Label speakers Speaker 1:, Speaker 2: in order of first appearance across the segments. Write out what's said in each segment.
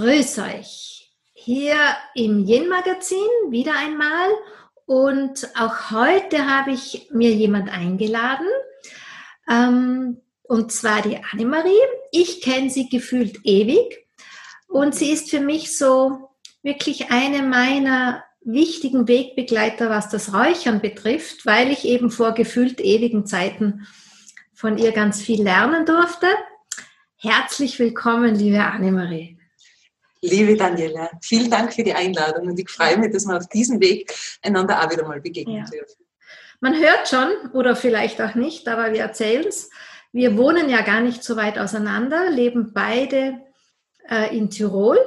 Speaker 1: grüße euch hier im Yin-Magazin wieder einmal. Und auch heute habe ich mir jemand eingeladen, ähm, und zwar die Annemarie. Ich kenne sie gefühlt ewig und sie ist für mich so wirklich eine meiner wichtigen Wegbegleiter, was das Räuchern betrifft, weil ich eben vor gefühlt ewigen Zeiten von ihr ganz viel lernen durfte. Herzlich willkommen, liebe Annemarie.
Speaker 2: Liebe Daniela, vielen Dank für die Einladung und ich freue mich, dass wir auf diesem Weg einander auch wieder mal begegnen ja. dürfen.
Speaker 1: Man hört schon, oder vielleicht auch nicht, aber wir erzählen es. Wir wohnen ja gar nicht so weit auseinander, leben beide äh, in Tirol.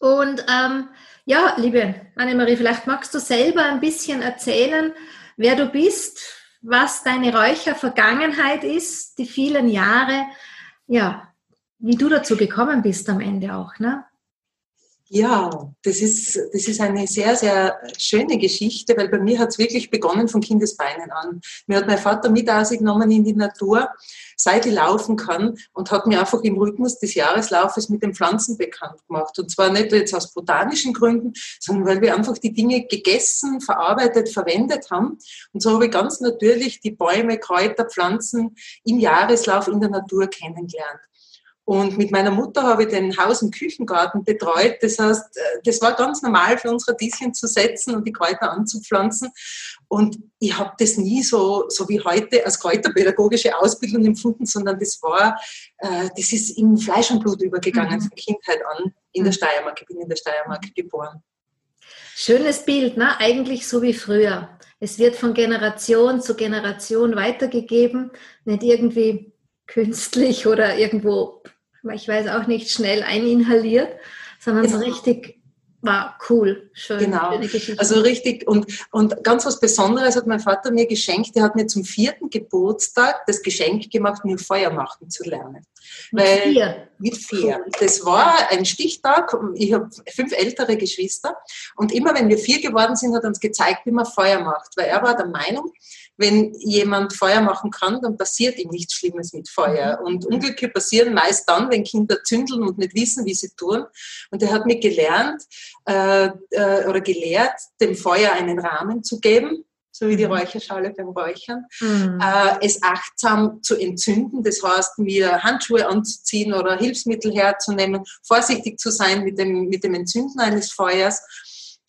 Speaker 1: Und ähm, ja, liebe Annemarie, vielleicht magst du selber ein bisschen erzählen, wer du bist, was deine Räuchervergangenheit ist, die vielen Jahre, ja, wie du dazu gekommen bist am Ende auch, ne?
Speaker 2: Ja, das ist, das ist eine sehr, sehr schöne Geschichte, weil bei mir hat es wirklich begonnen von Kindesbeinen an. Mir hat mein Vater mit ausgenommen in die Natur, seit ich laufen kann und hat mir einfach im Rhythmus des Jahreslaufes mit den Pflanzen bekannt gemacht. Und zwar nicht jetzt aus botanischen Gründen, sondern weil wir einfach die Dinge gegessen, verarbeitet, verwendet haben. Und so habe ich ganz natürlich die Bäume, Kräuter, Pflanzen im Jahreslauf in der Natur kennengelernt. Und mit meiner Mutter habe ich den Haus- und Küchengarten betreut. Das heißt, äh, das war ganz normal für uns Radieschen zu setzen und die Kräuter anzupflanzen. Und ich habe das nie so, so wie heute als kräuterpädagogische Ausbildung empfunden, sondern das war, äh, das ist in Fleisch und Blut übergegangen mhm. von Kindheit an in der mhm. Steiermark. Ich bin in der Steiermark geboren.
Speaker 1: Schönes Bild, ne? eigentlich so wie früher. Es wird von Generation zu Generation weitergegeben, nicht irgendwie künstlich oder irgendwo ich weiß auch nicht, schnell eininhaliert, sondern genau. so richtig war cool,
Speaker 2: schön. Genau, also richtig und, und ganz was Besonderes hat mein Vater mir geschenkt. Er hat mir zum vierten Geburtstag das Geschenk gemacht, mir Feuer machen zu lernen.
Speaker 1: Mit Weil, vier?
Speaker 2: Mit vier. Das war ein Stichtag. Ich habe fünf ältere Geschwister und immer wenn wir vier geworden sind, hat er uns gezeigt, wie man Feuer macht. Weil er war der Meinung, wenn jemand Feuer machen kann, dann passiert ihm nichts Schlimmes mit Feuer. Mhm. Und Unglücke passieren meist dann, wenn Kinder zündeln und nicht wissen, wie sie tun. Und er hat mir gelernt äh, äh, oder gelehrt, dem Feuer einen Rahmen zu geben, so wie die mhm. Räucherschale beim Räuchern, mhm. äh, es achtsam zu entzünden, das heißt, mir Handschuhe anzuziehen oder Hilfsmittel herzunehmen, vorsichtig zu sein mit dem, mit dem Entzünden eines Feuers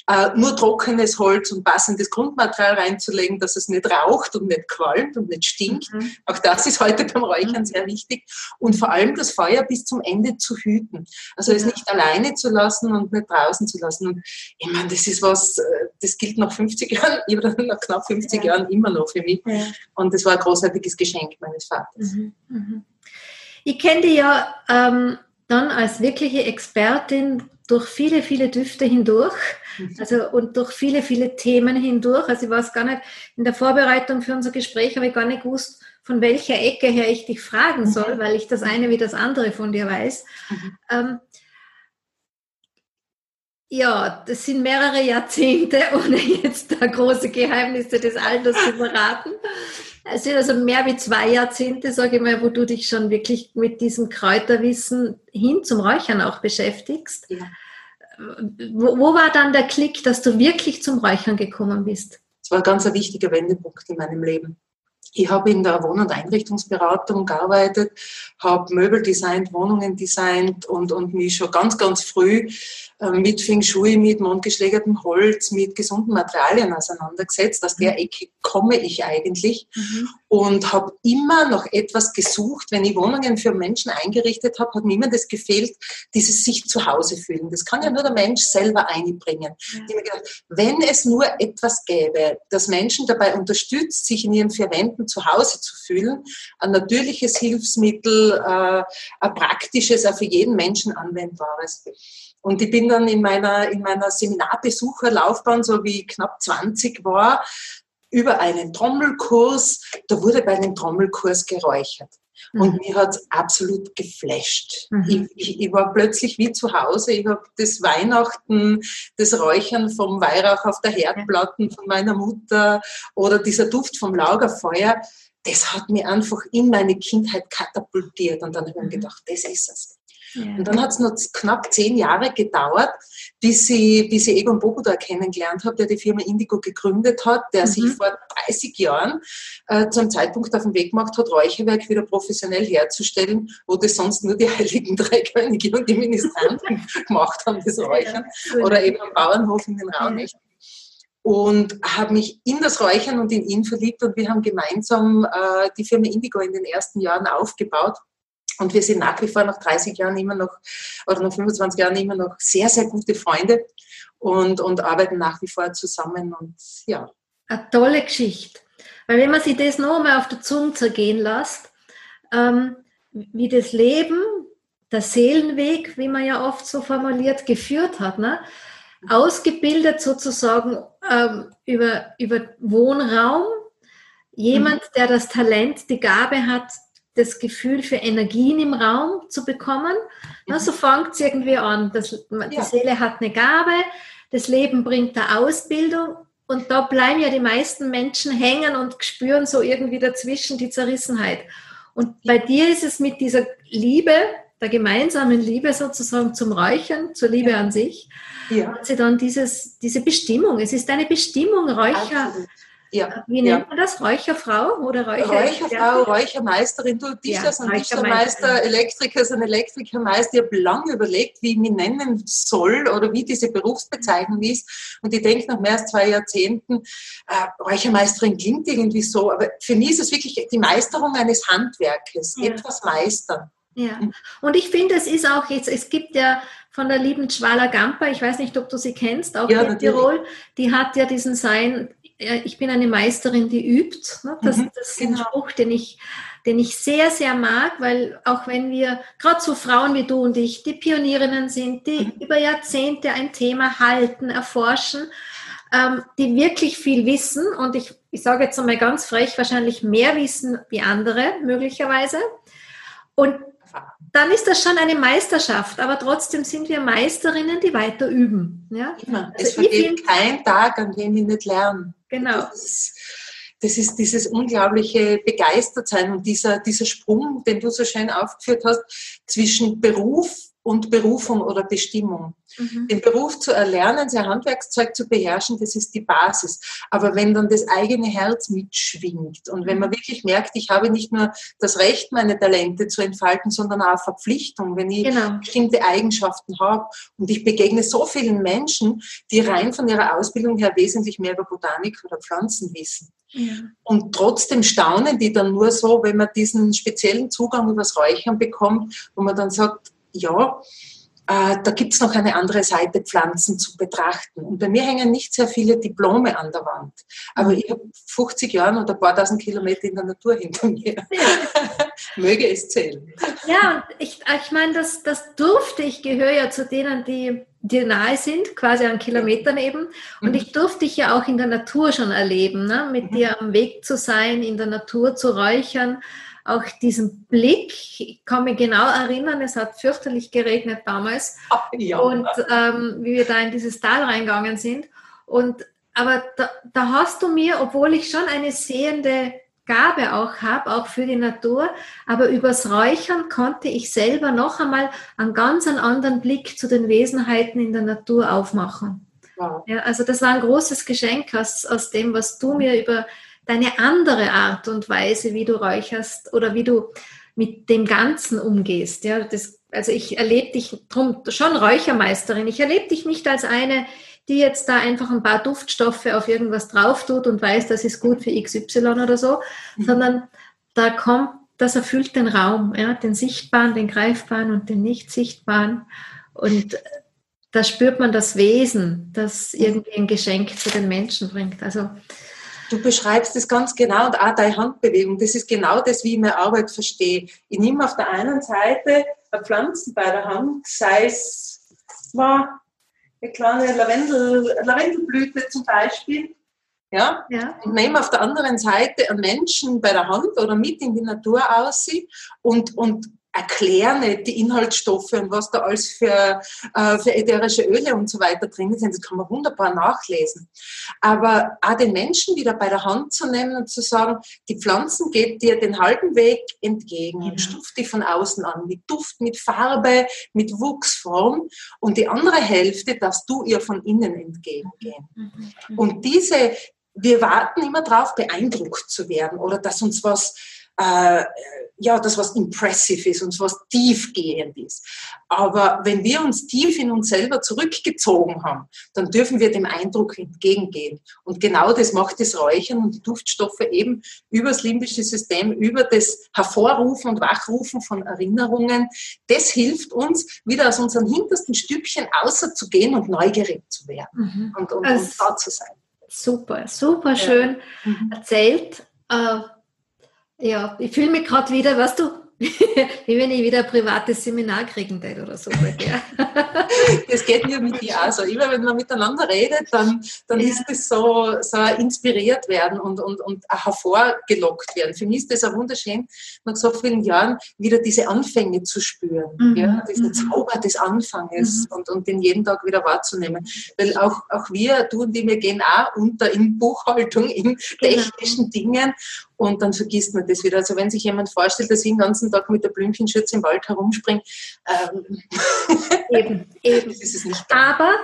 Speaker 2: äh, nur trockenes Holz und passendes Grundmaterial reinzulegen, dass es nicht raucht und nicht qualmt und nicht stinkt. Mhm. Auch das ist heute beim Räuchern mhm. sehr wichtig. Und vor allem das Feuer bis zum Ende zu hüten. Also es nicht alleine zu lassen und nicht draußen zu lassen. Und ich meine, das ist was, äh, das gilt nach 50 Jahren, oder nach knapp 50 ja. Jahren immer noch für mich. Ja. Und das war ein großartiges Geschenk meines Vaters. Mhm.
Speaker 1: Mhm. Ich kenne dich ja ähm, dann als wirkliche Expertin durch viele, viele Düfte hindurch. Mhm. Also und durch viele, viele Themen hindurch. Also ich weiß gar nicht, in der Vorbereitung für unser Gespräch habe ich gar nicht gewusst, von welcher Ecke her ich dich fragen mhm. soll, weil ich das eine wie das andere von dir weiß. Mhm. Ähm, ja, das sind mehrere Jahrzehnte, ohne jetzt da große Geheimnisse des Alters zu verraten. Es sind also mehr wie zwei Jahrzehnte, sage ich mal, wo du dich schon wirklich mit diesem Kräuterwissen hin zum Räuchern auch beschäftigst. Ja. Wo, wo, war dann der Klick, dass du wirklich zum Räuchern gekommen bist?
Speaker 2: Es war ein ganz wichtiger Wendepunkt in meinem Leben. Ich habe in der Wohn- und Einrichtungsberatung gearbeitet, habe Möbel designt, Wohnungen designt und, und mich schon ganz, ganz früh mit Feng Shui, mit mondgeschlägertem Holz, mit gesunden Materialien auseinandergesetzt. Aus der mhm. Ecke komme ich eigentlich mhm. und habe immer noch etwas gesucht. Wenn ich Wohnungen für Menschen eingerichtet habe, hat mir immer das gefehlt, dieses sich zu Hause fühlen. Das kann ja nur der Mensch selber einbringen. Ja. Gedacht, wenn es nur etwas gäbe, das Menschen dabei unterstützt, sich in ihren vier Wänden zu Hause zu fühlen, ein natürliches Hilfsmittel, äh, ein praktisches, auch für jeden Menschen anwendbares. Und ich bin dann in meiner, in meiner Seminarbesucherlaufbahn, so wie ich knapp 20 war, über einen Trommelkurs, da wurde bei einem Trommelkurs geräuchert. Und mhm. mir hat es absolut geflasht. Mhm. Ich, ich, ich, war plötzlich wie zu Hause. Ich habe das Weihnachten, das Räuchern vom Weihrauch auf der Herdplatte von meiner Mutter oder dieser Duft vom Lagerfeuer, das hat mich einfach in meine Kindheit katapultiert. Und dann habe ich mir mhm. gedacht, das ist es. Ja. Und dann hat es noch knapp zehn Jahre gedauert, bis ich, bis ich Egon Boboda kennengelernt habe, der die Firma Indigo gegründet hat, der mhm. sich vor 30 Jahren äh, zum Zeitpunkt auf den Weg gemacht hat, Räucherwerk wieder professionell herzustellen, wo das sonst nur die heiligen drei Könige und die Ministranten gemacht haben, das Räuchern. Ja, Oder eben am Bauernhof in den Raunächten und habe mich in das Räuchern und in ihn verliebt und wir haben gemeinsam äh, die Firma Indigo in den ersten Jahren aufgebaut. Und wir sind nach wie vor nach 30 Jahren immer noch oder nach 25 Jahren immer noch sehr, sehr gute Freunde und, und arbeiten nach wie vor zusammen und ja.
Speaker 1: Eine tolle Geschichte. Weil wenn man sich das noch mal auf der Zunge zergehen lässt, ähm, wie das Leben, der Seelenweg, wie man ja oft so formuliert, geführt hat, ne? ausgebildet sozusagen ähm, über, über Wohnraum. Jemand, mhm. der das Talent, die Gabe hat, das Gefühl für Energien im Raum zu bekommen. Mhm. Na, so fängt es irgendwie an. Das, die ja. Seele hat eine Gabe, das Leben bringt eine Ausbildung und da bleiben ja die meisten Menschen hängen und spüren so irgendwie dazwischen die Zerrissenheit. Und bei dir ist es mit dieser Liebe, der gemeinsamen Liebe sozusagen zum Räuchern, zur Liebe an sich, ja. hat sie dann dieses, diese Bestimmung. Es ist eine Bestimmung, Räucher. Absolut. Ja. Wie nennt ja. man das? Räucherfrau oder Räucher?
Speaker 2: Räucherfrau, Räuchermeisterin. Du Dichters ja, und Dichtermeister, Elektriker sind Elektrikermeister. Ich habe lange überlegt, wie ich mich nennen soll oder wie diese Berufsbezeichnung ist. Und ich denke, nach mehr als zwei Jahrzehnten, äh, Räuchermeisterin klingt irgendwie so. Aber für mich ist es wirklich die Meisterung eines Handwerkes, ja. etwas meistern.
Speaker 1: Ja, und ich finde, es ist auch jetzt, es gibt ja von der lieben Schwala Gamper, ich weiß nicht, ob du sie kennst, auch ja, in Tirol, die hat ja diesen Sein, ich bin eine Meisterin, die übt. Ne? Das, mhm, das ist ein genau. Spruch, den ich, den ich sehr, sehr mag, weil auch wenn wir, gerade so Frauen wie du und ich, die Pionierinnen sind, die mhm. über Jahrzehnte ein Thema halten, erforschen, ähm, die wirklich viel wissen und ich, ich sage jetzt einmal ganz frech, wahrscheinlich mehr wissen wie andere möglicherweise. Und dann ist das schon eine Meisterschaft, aber trotzdem sind wir Meisterinnen, die weiter üben. Ja?
Speaker 2: Immer. Also es vergeht kein Tag, an dem ich nicht lerne.
Speaker 1: Genau.
Speaker 2: Das ist, das ist dieses unglaubliche Begeistertsein und dieser, dieser Sprung, den du so schön aufgeführt hast, zwischen Beruf und Berufung oder Bestimmung. Mhm. Den Beruf zu erlernen, sein Handwerkszeug zu beherrschen, das ist die Basis. Aber wenn dann das eigene Herz mitschwingt und wenn man mhm. wirklich merkt, ich habe nicht nur das Recht, meine Talente zu entfalten, sondern auch Verpflichtung, wenn ich genau. bestimmte Eigenschaften habe und ich begegne so vielen Menschen, die rein von ihrer Ausbildung her wesentlich mehr über Botanik oder Pflanzen wissen. Ja. Und trotzdem staunen die dann nur so, wenn man diesen speziellen Zugang übers Räuchern bekommt, wo man dann sagt, ja, äh, da gibt es noch eine andere Seite, Pflanzen zu betrachten. Und bei mir hängen nicht sehr viele Diplome an der Wand. Aber ich habe 50 Jahre und ein paar tausend Kilometer in der Natur hinter mir. Ja. Möge es zählen.
Speaker 1: Ja, und ich, ich meine, das, das durfte ich, gehöre ja zu denen, die dir nahe sind, quasi an Kilometern eben. Und mhm. ich durfte dich ja auch in der Natur schon erleben, ne? mit mhm. dir am Weg zu sein, in der Natur zu räuchern auch diesen Blick, ich kann mich genau erinnern, es hat fürchterlich geregnet damals. Ach, ja. Und ähm, wie wir da in dieses Tal reingegangen sind. Und aber da, da hast du mir, obwohl ich schon eine sehende Gabe auch habe, auch für die Natur, aber übers Räuchern konnte ich selber noch einmal einen ganz anderen Blick zu den Wesenheiten in der Natur aufmachen. Ja, also das war ein großes Geschenk aus, aus dem, was du mir über deine andere Art und Weise, wie du räucherst oder wie du mit dem Ganzen umgehst. Ja, das, also ich erlebe dich drum schon Räuchermeisterin. Ich erlebe dich nicht als eine, die jetzt da einfach ein paar Duftstoffe auf irgendwas drauf tut und weiß, das ist gut für XY oder so, mhm. sondern da kommt, das erfüllt den Raum, ja, den sichtbaren, den greifbaren und den nicht sichtbaren. Und da spürt man das Wesen, das irgendwie ein Geschenk zu den Menschen bringt. Also
Speaker 2: Du beschreibst es ganz genau und auch deine Handbewegung. Das ist genau das, wie ich meine Arbeit verstehe. Ich nehme auf der einen Seite eine Pflanze bei der Hand, sei es war eine kleine Lavendel, Lavendelblüte zum Beispiel. Ja? ja. Und nehme auf der anderen Seite einen Menschen bei der Hand oder mit in die Natur aussieht und, und erkläre nicht die Inhaltsstoffe und was da alles für, äh, für ätherische Öle und so weiter drin sind. Das kann man wunderbar nachlesen. Aber auch den Menschen wieder bei der Hand zu nehmen und zu sagen, die Pflanzen geht dir den halben Weg entgegen und stuft die von außen an, mit Duft, mit Farbe, mit Wuchsform und die andere Hälfte darfst du ihr von innen entgegengehen. Mhm. Mhm. Und diese, wir warten immer darauf, beeindruckt zu werden oder dass uns was äh, ja, das was impressive ist und was tiefgehend ist. Aber wenn wir uns tief in uns selber zurückgezogen haben, dann dürfen wir dem Eindruck entgegengehen. Und genau das macht das Räuchern und die Duftstoffe eben über das limbische System, über das Hervorrufen und Wachrufen von Erinnerungen. Das hilft uns, wieder aus unseren hintersten Stückchen außer zu gehen und neugierig zu werden mhm. und, und, und, da zu sein.
Speaker 1: Super, super schön ja. mhm. erzählt. Uh, ja, ich fühle mich gerade wieder, weißt du, wie wenn ich wieder ein privates Seminar kriegen würde oder so.
Speaker 2: das geht mir mit dir auch so. Immer wenn man miteinander redet, dann, dann ja. ist es so, so inspiriert werden und, und, und hervorgelockt werden. Für mich ist das auch wunderschön, nach so vielen Jahren wieder diese Anfänge zu spüren. Mhm. Ja, diesen mhm. Zauber des Anfanges mhm. und, und den jeden Tag wieder wahrzunehmen. Weil auch, auch wir, du und ich, wir gehen auch unter in Buchhaltung, in genau. technischen Dingen und dann vergisst man das wieder. Also wenn sich jemand vorstellt, dass ich den ganzen Tag mit der Blümchenschürze im Wald herumspringe, ähm,
Speaker 1: eben, eben. das ist es nicht. Aber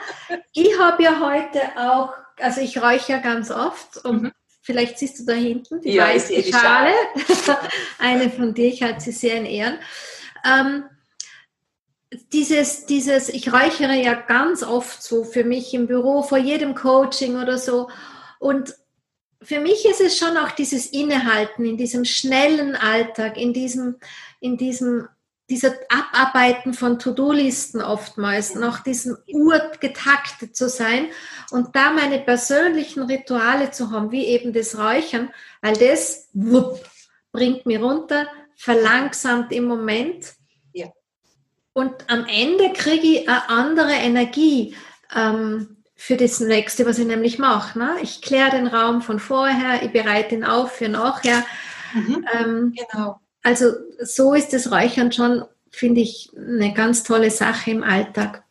Speaker 1: ich habe ja heute auch, also ich räuche ja ganz oft und mhm. Vielleicht siehst du da hinten die ja, weiße die Schale. Schale. Eine von dir, ich halte sie sehr in Ehren. Ähm, dieses, dieses, ich räuchere ja ganz oft so für mich im Büro, vor jedem Coaching oder so. Und für mich ist es schon auch dieses Innehalten in diesem schnellen Alltag, in diesem, in diesem, dieser Abarbeiten von To-Do-Listen oftmals, noch diesem urgetaktet zu sein und da meine persönlichen Rituale zu haben, wie eben das Räuchern, weil das wupp, bringt mir runter, verlangsamt im Moment. Ja. Und am Ende kriege ich eine andere Energie. Ähm, für das nächste, was ich nämlich mache. Ne? Ich kläre den Raum von vorher, ich bereite ihn auf für nachher. Mhm, ähm, genau. Also so ist das Räuchern schon, finde ich, eine ganz tolle Sache im Alltag.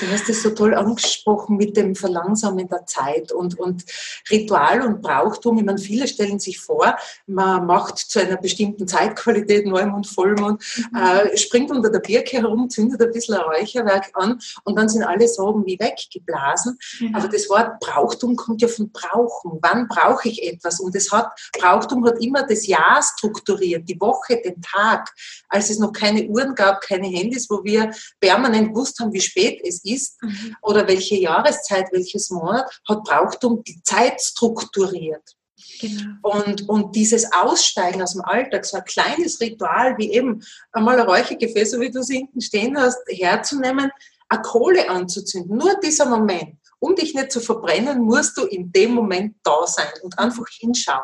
Speaker 2: Du hast es so toll angesprochen mit dem Verlangsamen der Zeit und, und Ritual und Brauchtum. Ich meine, viele stellen sich vor, man macht zu einer bestimmten Zeitqualität, Neumond, Vollmond, mhm. äh, springt unter der Birke herum, zündet ein bisschen ein Räucherwerk an und dann sind alle Sorgen wie weggeblasen. Mhm. Aber das Wort Brauchtum kommt ja von Brauchen. Wann brauche ich etwas? Und es hat, Brauchtum hat immer das Jahr strukturiert, die Woche, den Tag. Als es noch keine Uhren gab, keine Handys, wo wir permanent gewusst haben, wie spät es ist mhm. oder welche Jahreszeit, welches Monat, hat Brauchtum die Zeit strukturiert. Genau. Und, und dieses Aussteigen aus dem Alltag, so ein kleines Ritual wie eben einmal ein Räuchergefäß, so wie du es hinten stehen hast, herzunehmen, eine Kohle anzuzünden. Nur dieser Moment. Um dich nicht zu verbrennen, musst du in dem Moment da sein und einfach hinschauen.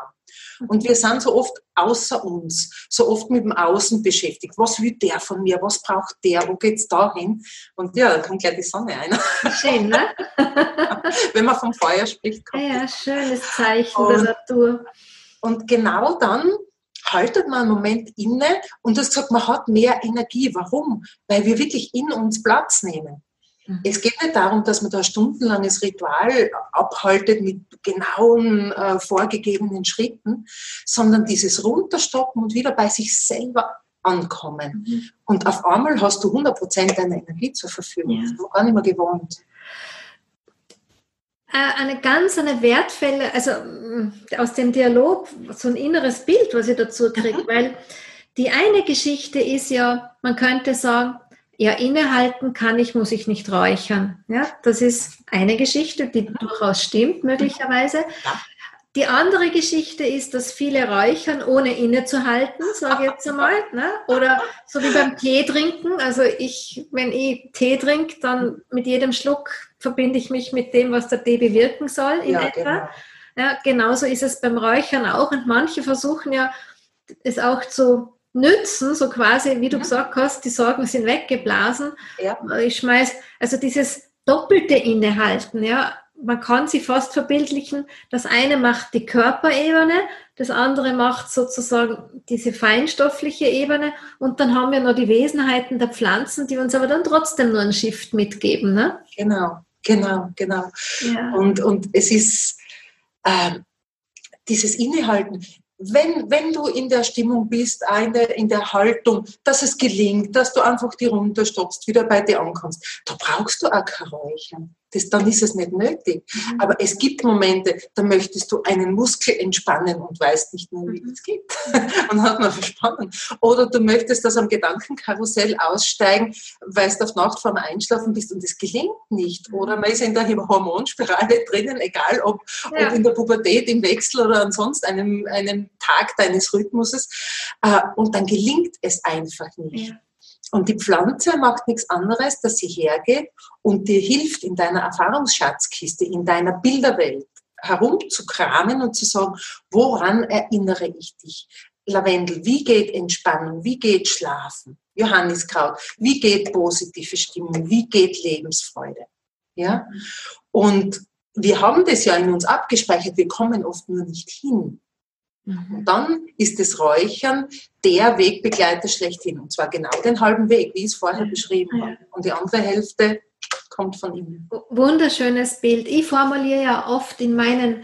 Speaker 2: Und wir sind so oft außer uns, so oft mit dem Außen beschäftigt. Was will der von mir? Was braucht der? Wo geht's da hin? Und ja, da kommt gleich die Sonne ein.
Speaker 1: Schön, ne?
Speaker 2: Wenn man vom Feuer spricht.
Speaker 1: Kommt ja, schönes Zeichen und, der Natur.
Speaker 2: Und genau dann haltet man einen Moment inne und das sagt, man hat mehr Energie. Warum? Weil wir wirklich in uns Platz nehmen. Mhm. Es geht nicht darum, dass man da ein stundenlanges Ritual abhaltet mit genauen äh, vorgegebenen Schritten, sondern dieses Runterstoppen und wieder bei sich selber ankommen. Mhm. Und auf einmal hast du 100% deiner Energie zur Verfügung. Ja. Das ist gar nicht mehr gewohnt.
Speaker 1: Äh, eine ganz eine wertvolle, also mm, aus dem Dialog so ein inneres Bild, was ich dazu kriege, mhm. weil die eine Geschichte ist ja, man könnte sagen, ja, innehalten kann ich, muss ich nicht räuchern. Ja, das ist eine Geschichte, die durchaus stimmt, möglicherweise. Ja. Die andere Geschichte ist, dass viele räuchern, ohne innezuhalten, sage ich jetzt einmal. Ne? Oder so wie beim Tee trinken. Also ich, wenn ich Tee trinke, dann mit jedem Schluck verbinde ich mich mit dem, was der Tee bewirken soll in ja, etwa. Genau. Ja, genauso ist es beim Räuchern auch. Und manche versuchen ja, es auch zu nützen, so quasi, wie du mhm. gesagt hast, die Sorgen sind weggeblasen. Ja. Ich schmeiß, also dieses doppelte Innehalten, ja, man kann sie fast verbildlichen. Das eine macht die Körperebene, das andere macht sozusagen diese feinstoffliche Ebene und dann haben wir noch die Wesenheiten der Pflanzen, die uns aber dann trotzdem nur einen Shift mitgeben. Ne?
Speaker 2: Genau, genau, genau. Ja. Und, und es ist äh, dieses Innehalten wenn, wenn du in der Stimmung bist, in der, in der Haltung, dass es gelingt, dass du einfach die runterstoppst, wieder bei dir ankommst, da brauchst du auch kein Räuchern das, dann ist es nicht nötig. Mhm. Aber es gibt Momente, da möchtest du einen Muskel entspannen und weißt nicht mehr, wie mhm. das geht. und hat man verspannen. Oder du möchtest das am Gedankenkarussell aussteigen, weil du auf Nacht vorm Einschlafen bist und es gelingt nicht. Mhm. Oder man ist in der Hormonspirale drinnen, egal ob, ja. ob in der Pubertät, im Wechsel oder ansonsten einem, einem Tag deines Rhythmuses. Äh, und dann gelingt es einfach nicht. Ja. Und die Pflanze macht nichts anderes, dass sie hergeht und dir hilft, in deiner Erfahrungsschatzkiste, in deiner Bilderwelt herumzukramen und zu sagen, woran erinnere ich dich? Lavendel, wie geht Entspannung? Wie geht Schlafen? Johanniskraut, wie geht positive Stimmung? Wie geht Lebensfreude? Ja? Und wir haben das ja in uns abgespeichert, wir kommen oft nur nicht hin. Mhm. Und dann ist das Räuchern der Wegbegleiter schlechthin. Und zwar genau den halben Weg, wie ich es vorher beschrieben habe. Und die andere Hälfte kommt von ihm.
Speaker 1: Wunderschönes Bild. Ich formuliere ja oft in meinen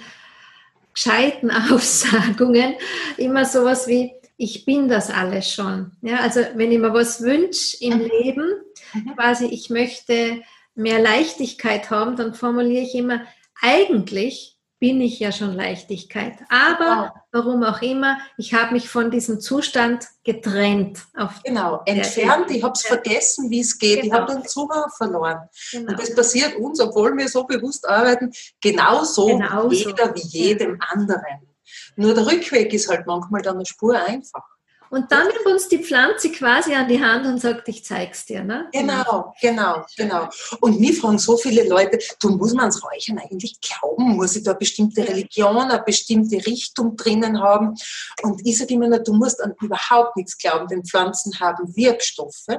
Speaker 1: gescheiten Aussagungen immer sowas wie, ich bin das alles schon. Ja, also wenn ich mir was wünsche im mhm. Leben, mhm. quasi ich möchte mehr Leichtigkeit haben, dann formuliere ich immer, eigentlich bin ich ja schon Leichtigkeit. Aber wow. warum auch immer, ich habe mich von diesem Zustand getrennt.
Speaker 2: genau, entfernt. Ich habe es vergessen, wie es geht. Genau. Ich habe den Zugang verloren. Genau. Und das passiert uns, obwohl wir so bewusst arbeiten, genauso, genauso. jeder wie jedem anderen. Nur der Rückweg ist halt manchmal dann eine Spur einfach.
Speaker 1: Und dann nimmt uns die Pflanze quasi an die Hand und sagt, ich zeig's dir. Ne?
Speaker 2: Genau, genau, genau. Und mir fragen so viele Leute, du muss man ans Räuchern eigentlich glauben? Muss ich da eine bestimmte Religion, eine bestimmte Richtung drinnen haben? Und ich sage immer, du musst an überhaupt nichts glauben, denn Pflanzen haben Wirkstoffe.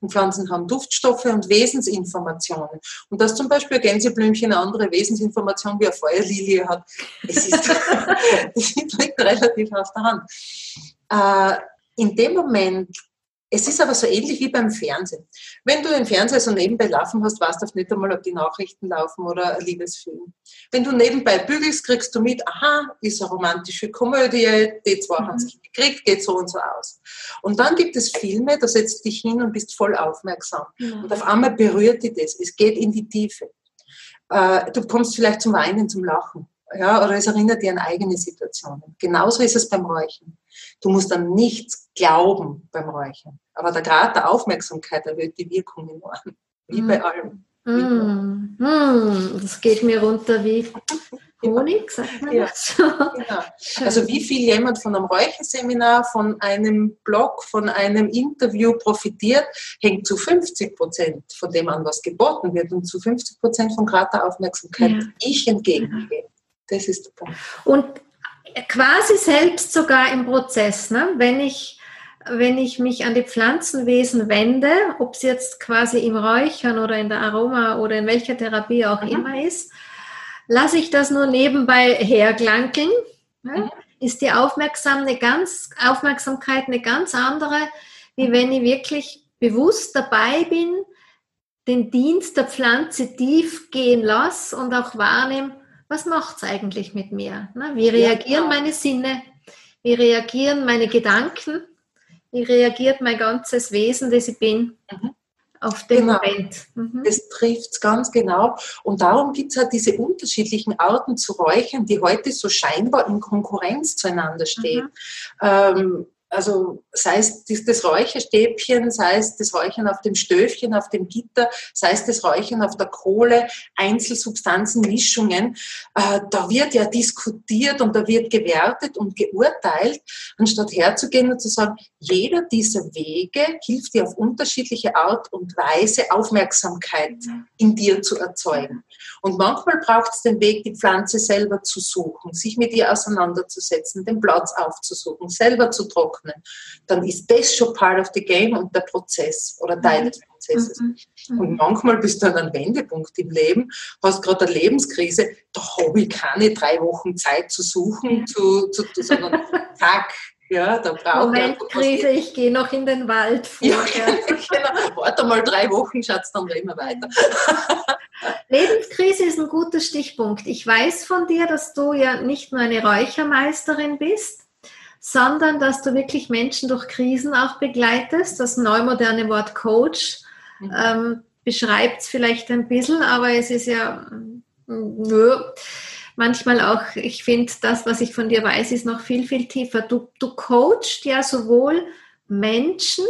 Speaker 2: Und Pflanzen haben Duftstoffe und Wesensinformationen. Und dass zum Beispiel ein Gänseblümchen eine andere Wesensinformation wie eine Feuerlilie hat, es ist, das liegt relativ auf der Hand äh, in dem Moment, es ist aber so ähnlich wie beim Fernsehen. Wenn du den Fernseher so nebenbei laufen hast, weißt du nicht einmal, ob die Nachrichten laufen oder ein Liebesfilm. Wenn du nebenbei bügelst, kriegst du mit, aha, ist eine romantische Komödie, die zwei mhm. haben sich gekriegt, geht so und so aus. Und dann gibt es Filme, da setzt du dich hin und bist voll aufmerksam. Mhm. Und auf einmal berührt dich das. Es geht in die Tiefe. Äh, du kommst vielleicht zum Weinen, zum Lachen. Ja, oder es erinnert dich an eigene Situationen. Genauso ist es beim Räuchern. Du musst an nichts glauben beim Räuchern. Aber der Grad der Aufmerksamkeit erhöht die Wirkung enorm. Wie bei allem.
Speaker 1: Mm, mm, das geht mir runter wie Honig, sagt man ja, das?
Speaker 2: genau. Also wie viel jemand von einem Räucherseminar, von einem Blog, von einem Interview profitiert, hängt zu 50 Prozent von dem an, was geboten wird und zu 50 Prozent von Grad der Aufmerksamkeit, ja. ich entgegengehe. Das ist der Punkt.
Speaker 1: Und quasi selbst sogar im Prozess, ne? wenn, ich, wenn ich mich an die Pflanzenwesen wende, ob es jetzt quasi im Räuchern oder in der Aroma oder in welcher Therapie auch mhm. immer ist, lasse ich das nur nebenbei herklankeln, ne? mhm. ist die Aufmerksam eine ganz, Aufmerksamkeit eine ganz andere, wie wenn ich wirklich bewusst dabei bin, den Dienst der Pflanze tief gehen lasse und auch wahrnehme, was macht es eigentlich mit mir? Ne? Wie reagieren ja, genau. meine Sinne? Wie reagieren meine Gedanken? Wie reagiert mein ganzes Wesen, das ich bin? Mhm. Auf den genau. Moment.
Speaker 2: Mhm. Das trifft es ganz genau. Und darum gibt es halt diese unterschiedlichen Arten zu räuchern, die heute so scheinbar in Konkurrenz zueinander stehen. Mhm. Ähm, also sei es das Räucherstäbchen, sei es das Räuchern auf dem Stöfchen, auf dem Gitter, sei es das Räuchern auf der Kohle, Einzelsubstanzen, Mischungen, äh, da wird ja diskutiert und da wird gewertet und geurteilt, anstatt herzugehen und zu sagen, jeder dieser Wege hilft dir auf unterschiedliche Art und Weise Aufmerksamkeit in dir zu erzeugen. Und manchmal braucht es den Weg, die Pflanze selber zu suchen, sich mit ihr auseinanderzusetzen, den Platz aufzusuchen, selber zu trocknen austrocknen, dann ist das schon part of the game und der Prozess oder Teil mhm. des Prozesses. Mhm. Mhm. Und manchmal bist du an einem Wendepunkt im Leben, hast gerade eine Lebenskrise, da habe ich keine drei Wochen Zeit zu suchen, zu, zu, zu sondern zack, ja, da braucht
Speaker 1: Moment, Krise, ich gehe noch in den Wald
Speaker 2: vorher. Ja, genau. Warte mal drei Wochen, Schatz, dann reden wir weiter.
Speaker 1: Lebenskrise ist ein guter Stichpunkt. Ich weiß von dir, dass du ja nicht nur eine Räuchermeisterin bist, sondern dass du wirklich Menschen durch Krisen auch begleitest. Das neumoderne Wort Coach mhm. ähm, beschreibt es vielleicht ein bisschen, aber es ist ja nö, manchmal auch, ich finde, das, was ich von dir weiß, ist noch viel, viel tiefer. Du, du coachst ja sowohl Menschen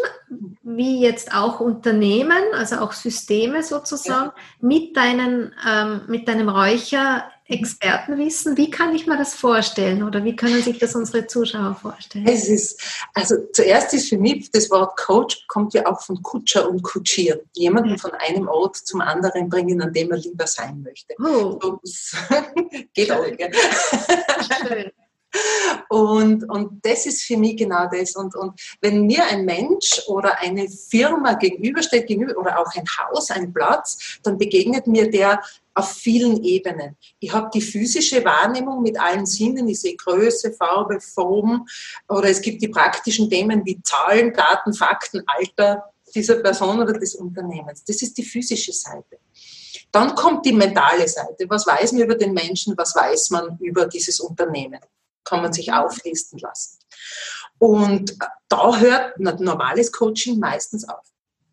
Speaker 1: wie jetzt auch Unternehmen, also auch Systeme sozusagen, ja. mit, deinen, ähm, mit deinem Räucher-Expertenwissen. Wie kann ich mir das vorstellen oder wie können sich das unsere Zuschauer vorstellen?
Speaker 2: Es ist, also zuerst ist für mich das Wort Coach kommt ja auch von Kutscher und Kutschieren. Jemanden ja. von einem Ort zum anderen bringen, an dem er lieber sein möchte. Oh. So, geht auch? Schön. Und, und das ist für mich genau das. Und, und wenn mir ein Mensch oder eine Firma gegenübersteht, gegenüber, oder auch ein Haus, ein Platz, dann begegnet mir der auf vielen Ebenen. Ich habe die physische Wahrnehmung mit allen Sinnen, ich sehe Größe, Farbe, Form, oder es gibt die praktischen Themen wie Zahlen, Daten, Fakten, Alter dieser Person oder des Unternehmens. Das ist die physische Seite. Dann kommt die mentale Seite. Was weiß man über den Menschen? Was weiß man über dieses Unternehmen? Kann man sich auflisten lassen. Und da hört normales Coaching meistens auf.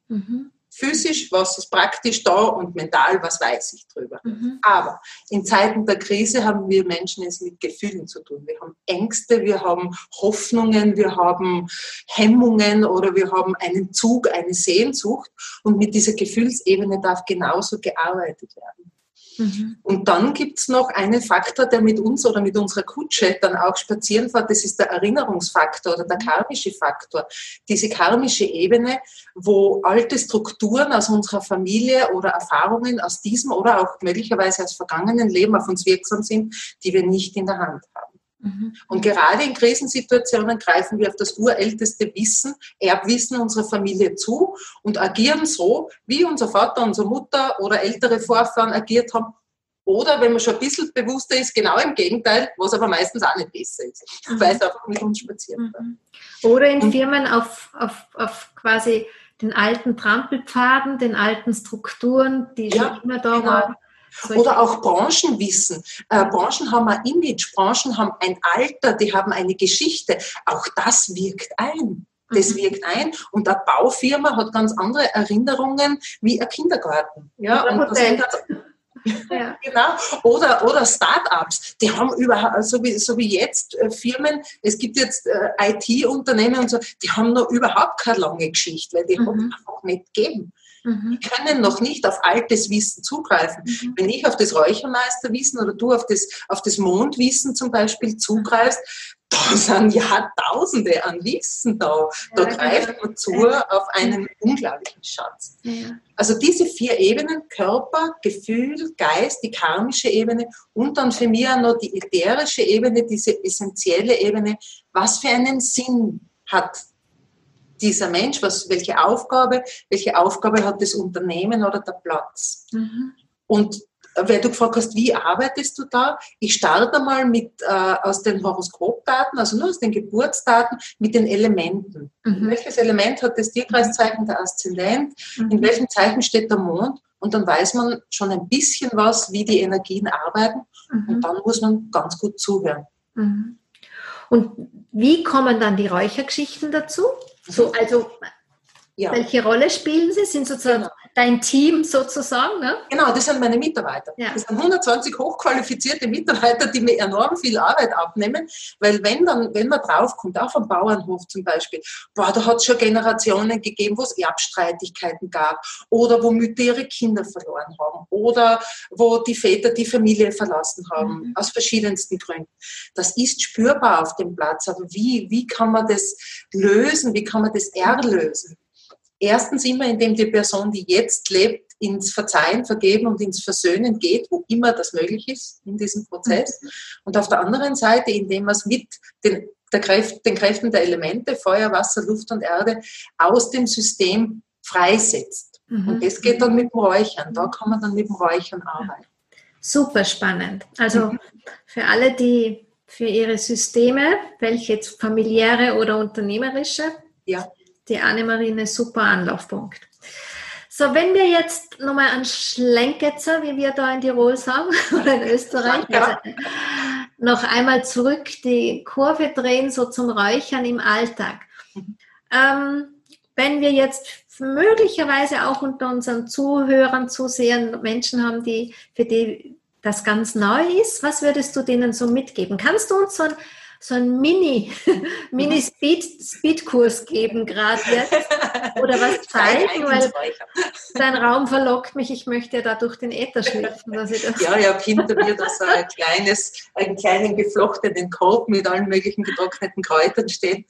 Speaker 2: Mhm. Physisch, was ist praktisch da und mental, was weiß ich drüber. Mhm. Aber in Zeiten der Krise haben wir Menschen es mit Gefühlen zu tun. Wir haben Ängste, wir haben Hoffnungen, wir haben Hemmungen oder wir haben einen Zug, eine Sehnsucht. Und mit dieser Gefühlsebene darf genauso gearbeitet werden. Mhm. Und dann gibt es noch einen Faktor, der mit uns oder mit unserer Kutsche dann auch spazieren fährt, das ist der Erinnerungsfaktor oder der karmische Faktor. Diese karmische Ebene, wo alte Strukturen aus unserer Familie oder Erfahrungen aus diesem oder auch möglicherweise aus vergangenen Leben auf uns wirksam sind, die wir nicht in der Hand haben. Mhm. Und gerade in Krisensituationen greifen wir auf das urälteste Wissen, Erbwissen unserer Familie zu und agieren so, wie unser Vater, unsere Mutter oder ältere Vorfahren agiert haben. Oder wenn man schon ein bisschen bewusster ist, genau im Gegenteil, was aber meistens auch nicht besser ist, mhm. weil es einfach mit uns spazieren
Speaker 1: mhm. Oder in Firmen auf, auf, auf quasi den alten Trampelpfaden, den alten Strukturen, die ja, schon immer da genau. waren
Speaker 2: oder auch Branchenwissen. Äh, Branchen haben ein Image, Branchen haben ein Alter, die haben eine Geschichte. Auch das wirkt ein. Das mhm. wirkt ein und eine Baufirma hat ganz andere Erinnerungen wie ein Kindergarten. Ja, und das ja. genau. Oder, oder Start-ups, die haben überhaupt, so wie, so wie jetzt äh, Firmen, es gibt jetzt äh, IT-Unternehmen und so, die haben noch überhaupt keine lange Geschichte, weil die mhm. hat einfach nicht gegeben. Mhm. Die können noch nicht auf altes Wissen zugreifen. Mhm. Wenn ich auf das Räuchermeisterwissen oder du auf das, auf das Mondwissen zum Beispiel zugreifst, da sind Jahrtausende an Wissen da. Da ja, greift man zu auf einen unglaublichen Schatz. Ja. Also diese vier Ebenen, Körper, Gefühl, Geist, die karmische Ebene und dann für mich auch noch die ätherische Ebene, diese essentielle Ebene, was für einen Sinn hat dieser Mensch, was, welche Aufgabe, welche Aufgabe hat das Unternehmen oder der Platz. Mhm. Und weil du gefragt hast, wie arbeitest du da? Ich starte mal mit äh, aus den Horoskopdaten, also nur aus den Geburtsdaten, mit den Elementen. Mhm. Welches Element hat das Tierkreiszeichen, der Aszendent? Mhm. In welchem Zeichen steht der Mond? Und dann weiß man schon ein bisschen was, wie die Energien arbeiten. Mhm. Und dann muss man ganz gut zuhören.
Speaker 1: Mhm. Und wie kommen dann die Räuchergeschichten dazu? So, also ja. welche Rolle spielen sie? Sind sozusagen genau. Dein Team sozusagen? Ne?
Speaker 2: Genau, das sind meine Mitarbeiter. Ja. Das sind 120 hochqualifizierte Mitarbeiter, die mir enorm viel Arbeit abnehmen, weil wenn dann, wenn man draufkommt, auch am Bauernhof zum Beispiel, boah, da hat es schon Generationen gegeben, wo es Erbstreitigkeiten gab oder wo Mütter ihre Kinder verloren haben oder wo die Väter die Familie verlassen haben, mhm. aus verschiedensten Gründen. Das ist spürbar auf dem Platz, aber wie, wie kann man das lösen? Wie kann man das erlösen? Erstens immer, indem die Person, die jetzt lebt, ins Verzeihen, Vergeben und ins Versöhnen geht, wo immer das möglich ist in diesem Prozess. Und auf der anderen Seite, indem man es mit den Kräft, den Kräften der Elemente, Feuer, Wasser, Luft und Erde, aus dem System freisetzt. Mhm. Und das geht dann mit dem Räuchern. Da kann man dann mit dem Räuchern arbeiten.
Speaker 1: Super spannend. Also mhm. für alle, die für ihre Systeme, welche jetzt familiäre oder unternehmerische, ja. Die Annemarie eine super Anlaufpunkt. So, wenn wir jetzt nochmal an Schlenketzer, wie wir da in Tirol sagen, oder in Österreich, ja. also noch einmal zurück die Kurve drehen, so zum Räuchern im Alltag. Mhm. Ähm, wenn wir jetzt möglicherweise auch unter unseren Zuhörern, Zusehern Menschen haben, die, für die das ganz neu ist, was würdest du denen so mitgeben? Kannst du uns so ein, so ein Mini, Mini Speed, Speedkurs geben gerade jetzt? Oder was zeigen? Weil dein Raum verlockt mich, ich möchte ja da durch den Äther schlüpfen.
Speaker 2: ja, ich habe hinter mir da so ein kleines, einen kleinen geflochtenen Korb mit allen möglichen getrockneten Kräutern stehen.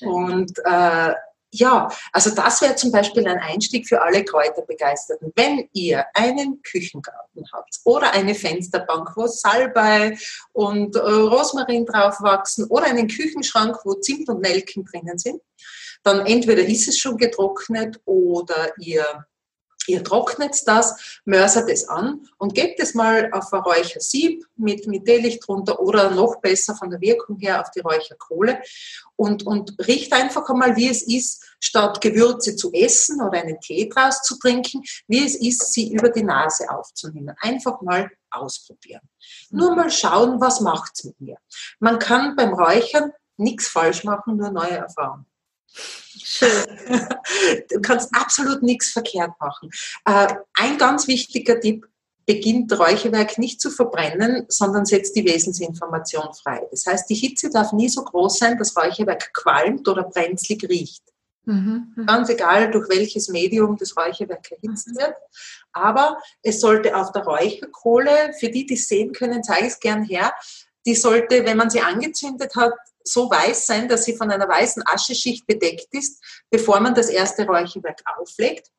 Speaker 2: Und äh, ja, also das wäre zum Beispiel ein Einstieg für alle Kräuterbegeisterten. Wenn ihr einen Küchengarten habt oder eine Fensterbank, wo Salbei und äh, Rosmarin drauf wachsen oder einen Küchenschrank, wo Zimt und Nelken drinnen sind, dann entweder ist es schon getrocknet oder ihr Ihr trocknet das, mörsert es an und gebt es mal auf ein Räuchersieb mit, mit Teelicht drunter oder noch besser von der Wirkung her auf die Räucherkohle und, und riecht einfach einmal, wie es ist, statt Gewürze zu essen oder einen Tee draus zu trinken, wie es ist, sie über die Nase aufzunehmen. Einfach mal ausprobieren. Nur mal schauen, was macht's mit mir. Man kann beim Räuchern nichts falsch machen, nur neue Erfahrungen. Schön. Du kannst absolut nichts verkehrt machen. Äh, ein ganz wichtiger Tipp, beginnt Räucherwerk nicht zu verbrennen, sondern setzt die Wesensinformation frei. Das heißt, die Hitze darf nie so groß sein, dass Räucherwerk qualmt oder brenzlig riecht. Mhm, mhm. Ganz egal, durch welches Medium das Räucherwerk erhitzt mhm. wird. Aber es sollte auf der Räucherkohle, für die, die es sehen können, zeige ich es gern her, die sollte, wenn man sie angezündet hat, so weiß sein, dass sie von einer weißen Ascheschicht bedeckt ist, bevor man das erste Räucherwerk auflegt.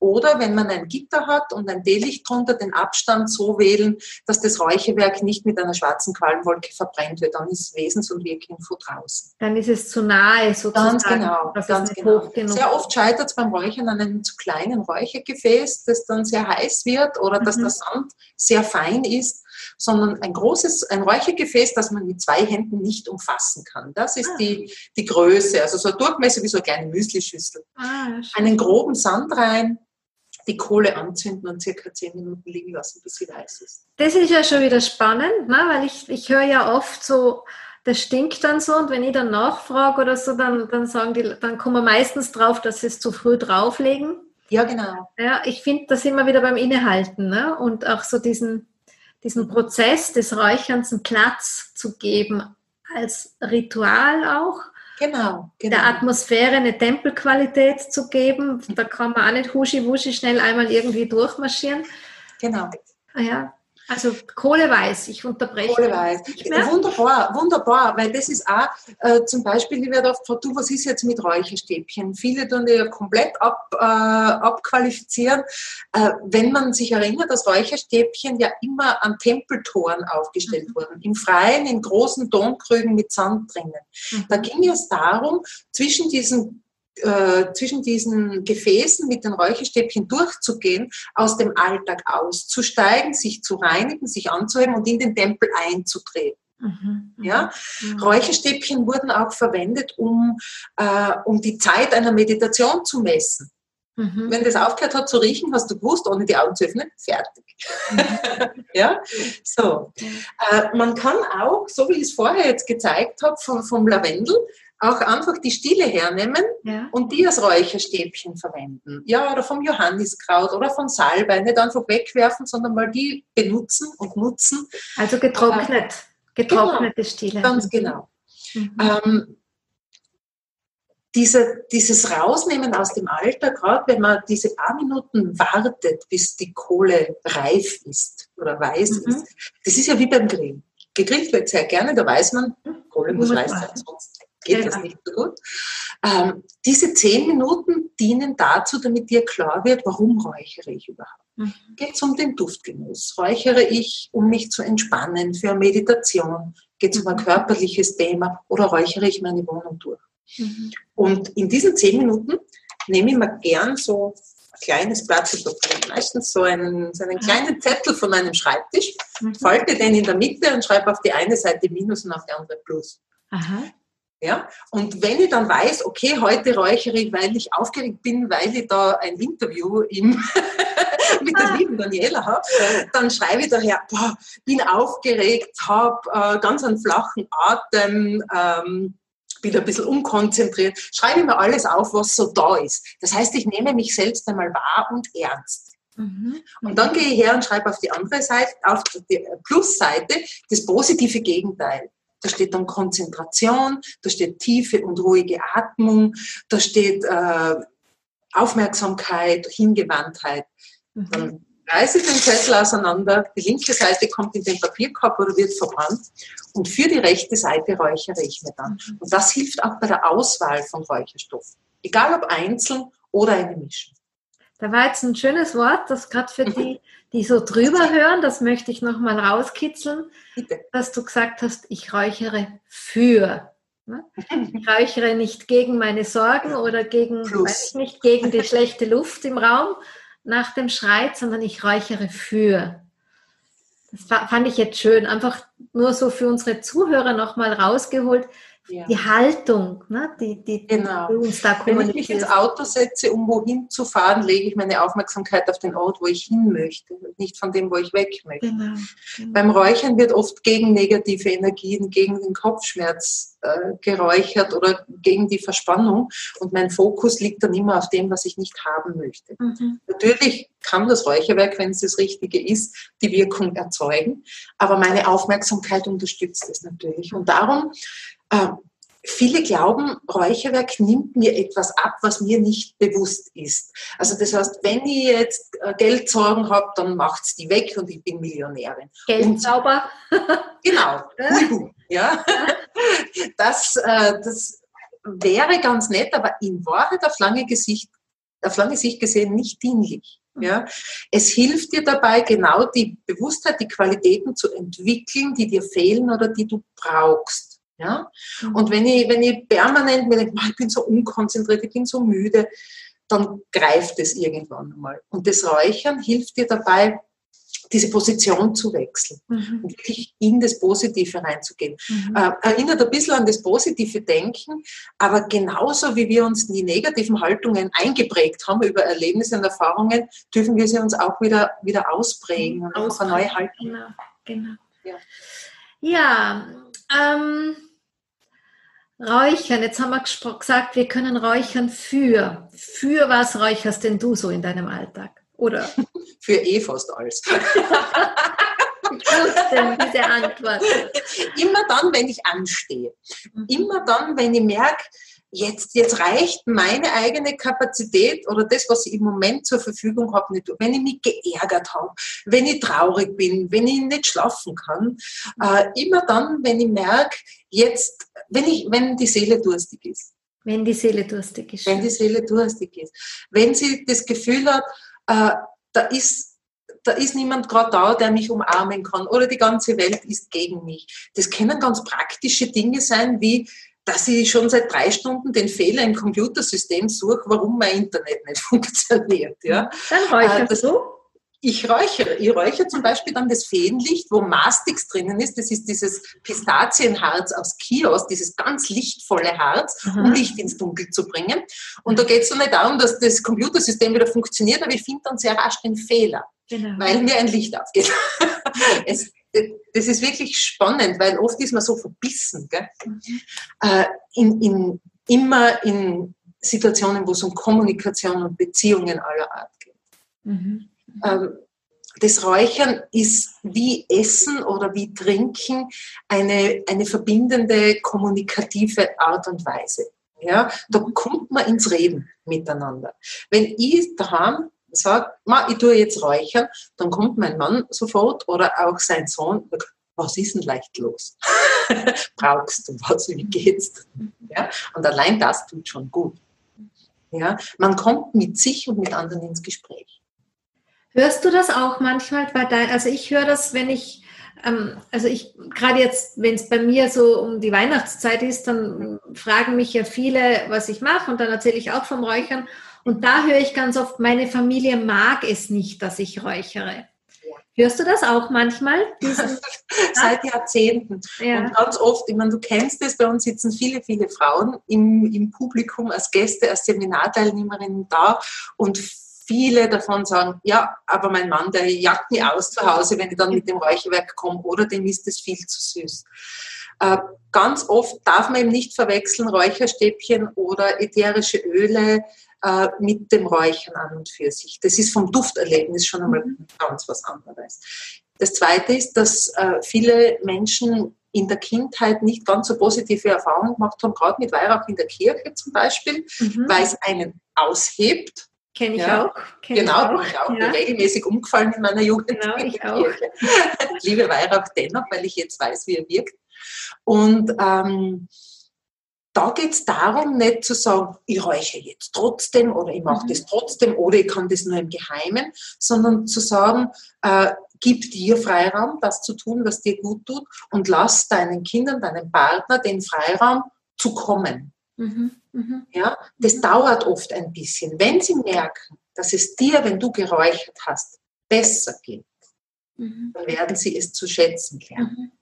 Speaker 2: Oder wenn man ein Gitter hat und ein Teelicht drunter, den Abstand so wählen, dass das Räucherwerk nicht mit einer schwarzen Qualmwolke verbrennt wird. Dann ist Wesens- und Wirkinfo draußen.
Speaker 1: Dann ist es zu nahe sozusagen.
Speaker 2: Ganz genau. Ganz genau. Sehr oft scheitert es beim Räuchern an einem zu kleinen Räuchergefäß, das dann sehr heiß wird oder dass mhm. der Sand sehr fein ist sondern ein großes, ein Räuchergefäß, das man mit zwei Händen nicht umfassen kann. Das ist ah. die, die Größe, also so ein Durchmesser wie so eine kleine Müslischüssel. Ah, Einen groben Sand rein, die Kohle anzünden und circa zehn Minuten liegen lassen, bis sie weiß ist.
Speaker 1: Das ist ja schon wieder spannend, ne? weil ich, ich höre ja oft so, das stinkt dann so und wenn ich dann nachfrage oder so, dann, dann sagen die, dann kommen wir meistens drauf, dass sie es zu früh drauflegen.
Speaker 2: Ja, genau.
Speaker 1: Ja, ich finde das immer wieder beim Innehalten ne? und auch so diesen, diesen Prozess des Räucherns einen Platz zu geben, als Ritual auch.
Speaker 2: Genau,
Speaker 1: genau. Der Atmosphäre eine Tempelqualität zu geben. Da kann man auch nicht huschi-wuschi schnell einmal irgendwie durchmarschieren.
Speaker 2: Genau.
Speaker 1: Ja, also Kohleweiß, ich unterbreche.
Speaker 2: Kohleweiß. Wunderbar, wunderbar, weil das ist auch äh, zum Beispiel, ich werde oft gefragt, du, was ist jetzt mit Räucherstäbchen? Viele tun die ja komplett ab, äh, abqualifizieren. Äh, wenn man sich erinnert, dass Räucherstäbchen ja immer an Tempeltoren aufgestellt mhm. wurden, im Freien, in großen Tonkrügen mit Sand drinnen. Mhm. Da ging es darum, zwischen diesen äh, zwischen diesen Gefäßen mit den Räucherstäbchen durchzugehen, aus dem Alltag auszusteigen, sich zu reinigen, sich anzuheben und in den Tempel einzutreten. Mhm, mhm, ja? Mhm. Räucherstäbchen wurden auch verwendet, um, äh, um die Zeit einer Meditation zu messen. Mhm. Wenn das aufgehört hat zu riechen, hast du gewusst, ohne die Augen zu öffnen, fertig. Mhm. ja, so. Äh, man kann auch, so wie ich es vorher jetzt gezeigt habe, vom, vom Lavendel, auch einfach die Stiele hernehmen ja. und die als Räucherstäbchen verwenden. Ja, oder vom Johanniskraut oder von Salbei. Nicht einfach wegwerfen, sondern mal die benutzen und nutzen.
Speaker 1: Also getrocknet. Getrocknete genau, Stiele.
Speaker 2: Ganz genau. Mhm. Ähm, diese, dieses Rausnehmen aus dem Alter, gerade wenn man diese paar Minuten wartet, bis die Kohle reif ist oder weiß mhm. ist, das ist ja wie beim Grillen. Gegrillt wird sehr gerne, da weiß man, Kohle muss weiß sein, sonst geht das nicht so gut. Ähm, diese zehn Minuten dienen dazu, damit dir klar wird, warum räuchere ich überhaupt. Mhm. Geht es um den Duftgenuss? Räuchere ich, um mich zu entspannen, für Meditation? Geht es um ein mhm. körperliches Thema oder räuchere ich meine Wohnung durch? Mhm. Und in diesen zehn Minuten nehme ich mir gern so ein kleines Blatt Papier, meistens so einen, so einen kleinen Zettel von meinem Schreibtisch, mhm. falte den in der Mitte und schreibe auf die eine Seite Minus und auf die andere Plus. Aha. Ja? Und wenn ich dann weiß, okay, heute räuchere ich, weil ich aufgeregt bin, weil ich da ein Interview im mit der lieben Daniela habe, dann schreibe ich daher, boah, bin aufgeregt, habe äh, ganz einen flachen Atem, ähm, bin ein bisschen unkonzentriert, schreibe mir alles auf, was so da ist. Das heißt, ich nehme mich selbst einmal wahr und ernst. Mhm. Und dann gehe ich her und schreibe auf die andere Seite, auf die Plusseite, das positive Gegenteil. Da steht dann Konzentration, da steht tiefe und ruhige Atmung, da steht äh, Aufmerksamkeit, Hingewandtheit. Mhm. Dann reiße ich den Zettel auseinander, die linke Seite kommt in den Papierkorb oder wird verbrannt und für die rechte Seite räuchere ich mir dann. Mhm. Und das hilft auch bei der Auswahl von Räucherstoffen. Egal ob einzeln oder eine Mischung.
Speaker 1: Da war jetzt ein schönes Wort, das gerade für die, die so drüber hören, das möchte ich nochmal rauskitzeln, Bitte. dass du gesagt hast, ich räuchere für. Ne? Ich räuchere nicht gegen meine Sorgen oder gegen, nicht, gegen die schlechte Luft im Raum nach dem Schreit, sondern ich räuchere für. Das fand ich jetzt schön, einfach nur so für unsere Zuhörer nochmal rausgeholt ja. die Haltung, ne, die, die,
Speaker 2: genau. die uns da kommuniziert. Wenn ich mich ins Auto setze, um wohin zu fahren, lege ich meine Aufmerksamkeit auf den Ort, wo ich hin möchte, nicht von dem, wo ich weg möchte. Genau. Genau. Beim Räuchern wird oft gegen negative Energien, gegen den Kopfschmerz äh, geräuchert oder gegen die Verspannung und mein Fokus liegt dann immer auf dem, was ich nicht haben möchte. Mhm. Natürlich kann das Räucherwerk, wenn es das Richtige ist, die Wirkung erzeugen, aber meine Aufmerksamkeit unterstützt es natürlich. Und darum äh, viele glauben, Räucherwerk nimmt mir etwas ab, was mir nicht bewusst ist. Also das heißt, wenn ich jetzt äh, Geldsorgen habe, dann macht es die weg und ich bin Millionärin.
Speaker 1: Geldsauber.
Speaker 2: genau. ja. Das, äh, das wäre ganz nett, aber in Wahrheit auf lange, Gesicht, auf lange Sicht gesehen nicht dienlich. Ja? Es hilft dir dabei, genau die Bewusstheit, die Qualitäten zu entwickeln, die dir fehlen oder die du brauchst. Ja? Mhm. Und wenn ich, wenn ich permanent mir denke, ich bin so unkonzentriert, ich bin so müde, dann greift es irgendwann einmal. Und das Räuchern hilft dir dabei, diese Position zu wechseln mhm. und wirklich in das Positive reinzugehen. Mhm. Äh, erinnert ein bisschen an das positive Denken, aber genauso wie wir uns die negativen Haltungen eingeprägt haben über Erlebnisse und Erfahrungen, dürfen wir sie uns auch wieder, wieder ausprägen und auch eine neue Haltung. Genau, genau.
Speaker 1: Ja, ja ähm, Räuchern, jetzt haben wir gesagt, wir können räuchern für. Für was räucherst denn du so in deinem Alltag? Oder?
Speaker 2: für eh fast alles.
Speaker 1: wusste diese Antwort.
Speaker 2: Immer dann, wenn ich anstehe. Mhm. Immer dann, wenn ich merke, jetzt, jetzt reicht meine eigene Kapazität oder das, was ich im Moment zur Verfügung habe, nicht. Wenn ich mich geärgert habe, wenn ich traurig bin, wenn ich nicht schlafen kann, äh, immer dann, wenn ich merke, jetzt, wenn, ich, wenn die Seele durstig ist.
Speaker 1: Wenn die Seele durstig ist.
Speaker 2: Wenn die Seele durstig ist. Wenn sie das Gefühl hat, äh, da ist da ist niemand gerade da, der mich umarmen kann oder die ganze Welt ist gegen mich. Das können ganz praktische Dinge sein, wie dass ich schon seit drei Stunden den Fehler im Computersystem suche, warum mein Internet nicht funktioniert. Ja?
Speaker 1: Dann räucherst äh, du?
Speaker 2: Ich räuchere. Ich räuchere zum Beispiel dann das Feenlicht, wo Mastix drinnen ist. Das ist dieses Pistazienharz aus Kiosk, dieses ganz lichtvolle Harz, mhm. um Licht ins Dunkel zu bringen. Und da geht es so nicht darum, dass das Computersystem wieder funktioniert, aber ich finde dann sehr rasch den Fehler, genau. weil mir ein Licht aufgeht. es, das ist wirklich spannend, weil oft ist man so verbissen. Mhm. Äh, in, in, immer in Situationen, wo es um Kommunikation und Beziehungen aller Art geht. Mhm. Ähm, das Räuchern ist wie Essen oder wie Trinken eine, eine verbindende, kommunikative Art und Weise. Ja, da kommt man ins Reden miteinander. Wenn ich daheim sage, ich tue jetzt räuchern, dann kommt mein Mann sofort oder auch sein Sohn was ist denn leicht los? Brauchst du was? Wie geht's? Ja? Und allein das tut schon gut. Ja, man kommt mit sich und mit anderen ins Gespräch.
Speaker 1: Hörst du das auch manchmal bei dein, also ich höre das, wenn ich, ähm, also ich, gerade jetzt, wenn es bei mir so um die Weihnachtszeit ist, dann fragen mich ja viele, was ich mache und dann erzähle ich auch vom Räuchern und da höre ich ganz oft, meine Familie mag es nicht, dass ich räuchere. Hörst du das auch manchmal?
Speaker 2: Seit Jahrzehnten. Ja. Und ganz oft, ich meine, du kennst es, bei uns sitzen viele, viele Frauen im, im Publikum als Gäste, als Seminarteilnehmerinnen da und viele davon sagen, ja, aber mein Mann, der jagt mich aus zu Hause, wenn ich dann mit dem Räucherwerk komme oder dem ist es viel zu süß. Äh, ganz oft darf man eben nicht verwechseln Räucherstäbchen oder ätherische Öle äh, mit dem Räuchern an und für sich. Das ist vom Dufterlebnis schon einmal mhm. ganz was anderes. Das Zweite ist, dass äh, viele Menschen in der Kindheit nicht ganz so positive Erfahrungen gemacht haben, gerade mit Weihrauch in der Kirche zum Beispiel, mhm. weil es einen aushebt.
Speaker 1: Kenne ich ja. auch.
Speaker 2: Kenn genau, ich auch. Ich ja. regelmäßig umgefallen in meiner Jugend.
Speaker 1: Genau, ich auch.
Speaker 2: Liebe Weihrauch dennoch, weil ich jetzt weiß, wie er wirkt. Und ähm, da geht es darum, nicht zu sagen, ich räuche jetzt trotzdem oder ich mache mhm. das trotzdem oder ich kann das nur im Geheimen, sondern zu sagen, äh, gib dir Freiraum, das zu tun, was dir gut tut und lass deinen Kindern, deinem Partner den Freiraum zu kommen. Mhm. Mhm. Ja, das mhm. dauert oft ein bisschen. Wenn sie merken, dass es dir, wenn du geräuchert hast, besser geht, mhm. dann werden sie es zu schätzen lernen.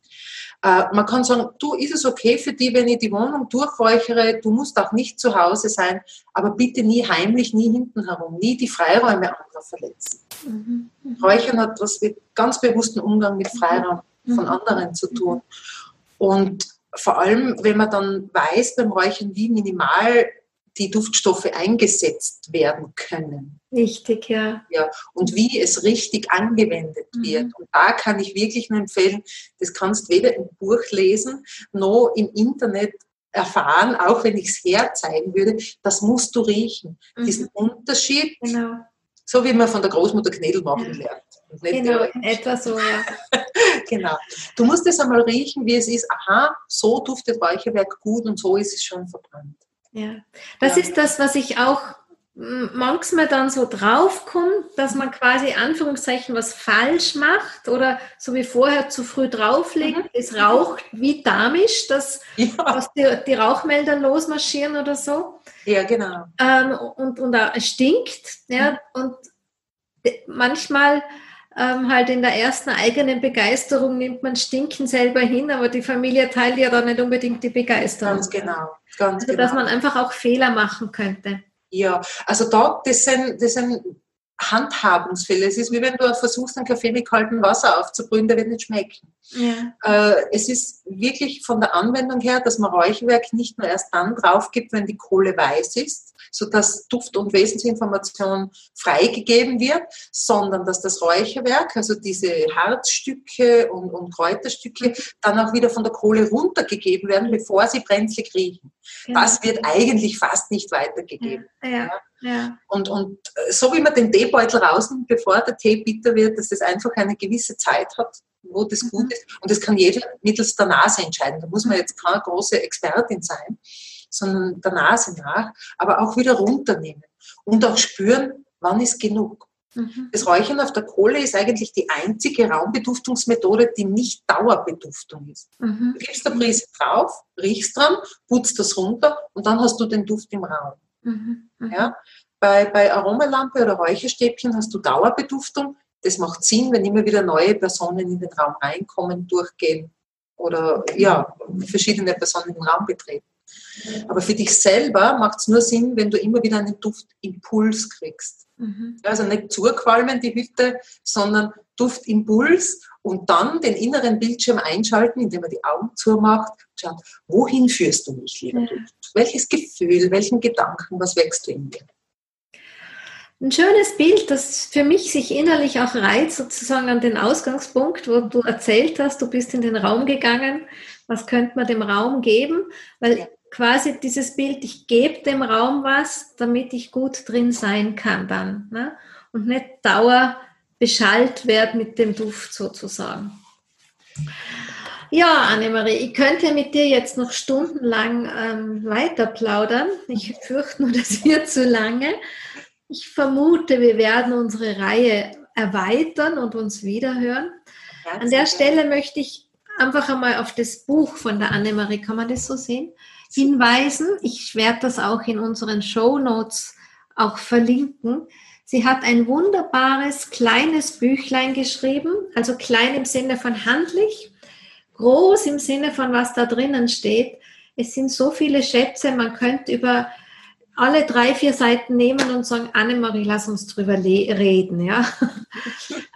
Speaker 2: Mhm. Äh, man kann sagen, du, ist es okay für dich, wenn ich die Wohnung durchräuchere, du musst auch nicht zu Hause sein, aber bitte nie heimlich, nie hinten herum, nie die Freiräume anderer verletzen. Mhm. Mhm. Räuchern hat was mit ganz bewussten Umgang mit Freiraum mhm. von anderen zu tun. Und vor allem, wenn man dann weiß beim Räuchern, wie minimal die Duftstoffe eingesetzt werden können.
Speaker 1: Richtig, ja.
Speaker 2: ja. Und wie es richtig angewendet mhm. wird. Und da kann ich wirklich nur empfehlen, das kannst du weder im Buch lesen, noch im Internet erfahren, auch wenn ich es herzeigen würde, das musst du riechen. Mhm. Diesen Unterschied, genau. so wie man von der Großmutter Knädel machen lernt.
Speaker 1: Genau, etwa so, ja.
Speaker 2: genau. Du musst es einmal riechen, wie es ist. Aha, so duftet Räucherwerk gut und so ist es schon verbrannt.
Speaker 1: Ja, das ja. ist das, was ich auch manchmal dann so draufkommt, dass man quasi Anführungszeichen was falsch macht oder so wie vorher zu früh drauflegt, mhm. es raucht wie damisch, dass, ja. dass die, die, Rauchmelder losmarschieren oder so.
Speaker 2: Ja, genau.
Speaker 1: Ähm, und, und es stinkt. Ja, mhm. Und manchmal ähm, halt in der ersten eigenen Begeisterung nimmt man Stinken selber hin, aber die Familie teilt ja dann nicht unbedingt die Begeisterung.
Speaker 2: Ganz genau. Ganz
Speaker 1: also, genau. dass man einfach auch Fehler machen könnte.
Speaker 2: Ja, also da, das sind, das sind Handhabungsfälle. Es ist wie wenn du versuchst, einen Kaffee mit kaltem Wasser aufzubrühen, der wird nicht schmecken. Ja. Äh, es ist wirklich von der Anwendung her, dass man Räucherwerk nicht nur erst dann drauf gibt, wenn die Kohle weiß ist, sodass Duft- und Wesensinformation freigegeben wird, sondern dass das Räucherwerk, also diese Harzstücke und, und Kräuterstücke, dann auch wieder von der Kohle runtergegeben werden, bevor sie brenzlig riechen. Genau. Das wird eigentlich fast nicht weitergegeben.
Speaker 1: Ja. Ja.
Speaker 2: Und, und so wie man den Teebeutel rausnimmt, bevor der Tee bitter wird, dass das einfach eine gewisse Zeit hat, wo das mhm. gut ist. Und das kann jeder mittels der Nase entscheiden. Da muss man jetzt keine große Expertin sein sondern der Nase nach, aber auch wieder runternehmen und auch spüren, wann ist genug. Mhm. Das Räuchern auf der Kohle ist eigentlich die einzige Raumbeduftungsmethode, die nicht Dauerbeduftung ist. Mhm. Du gibst eine Prise drauf, riechst dran, putzt das runter und dann hast du den Duft im Raum. Mhm. mhm. Ja? Bei, bei Aromalampe oder Räucherstäbchen hast du Dauerbeduftung. Das macht Sinn, wenn immer wieder neue Personen in den Raum reinkommen, durchgehen oder ja, verschiedene Personen den Raum betreten. Aber für dich selber macht es nur Sinn, wenn du immer wieder einen Duftimpuls kriegst. Mhm. Also nicht zuqualmen die Hütte, sondern Duftimpuls und dann den inneren Bildschirm einschalten, indem man die Augen zumacht schaut, wohin führst du mich, lieber ja. Duft? Welches Gefühl, welchen Gedanken, was wächst du in mir?
Speaker 1: Ein schönes Bild, das für mich sich innerlich auch reizt, sozusagen an den Ausgangspunkt, wo du erzählt hast, du bist in den Raum gegangen, was könnte man dem Raum geben? Weil quasi dieses Bild, ich gebe dem Raum was, damit ich gut drin sein kann dann. Ne? Und nicht dauer beschallt werde mit dem Duft sozusagen. Ja, Annemarie, ich könnte mit dir jetzt noch stundenlang ähm, weiter plaudern. Ich fürchte nur, das wird zu lange. Ich vermute, wir werden unsere Reihe erweitern und uns wiederhören. An der Stelle möchte ich einfach einmal auf das Buch von der Annemarie, kann man das so sehen, hinweisen. Ich werde das auch in unseren Show Notes auch verlinken. Sie hat ein wunderbares kleines Büchlein geschrieben, also klein im Sinne von handlich, groß im Sinne von was da drinnen steht. Es sind so viele Schätze, man könnte über alle drei, vier Seiten nehmen und sagen, Annemarie, lass uns drüber reden. Ja?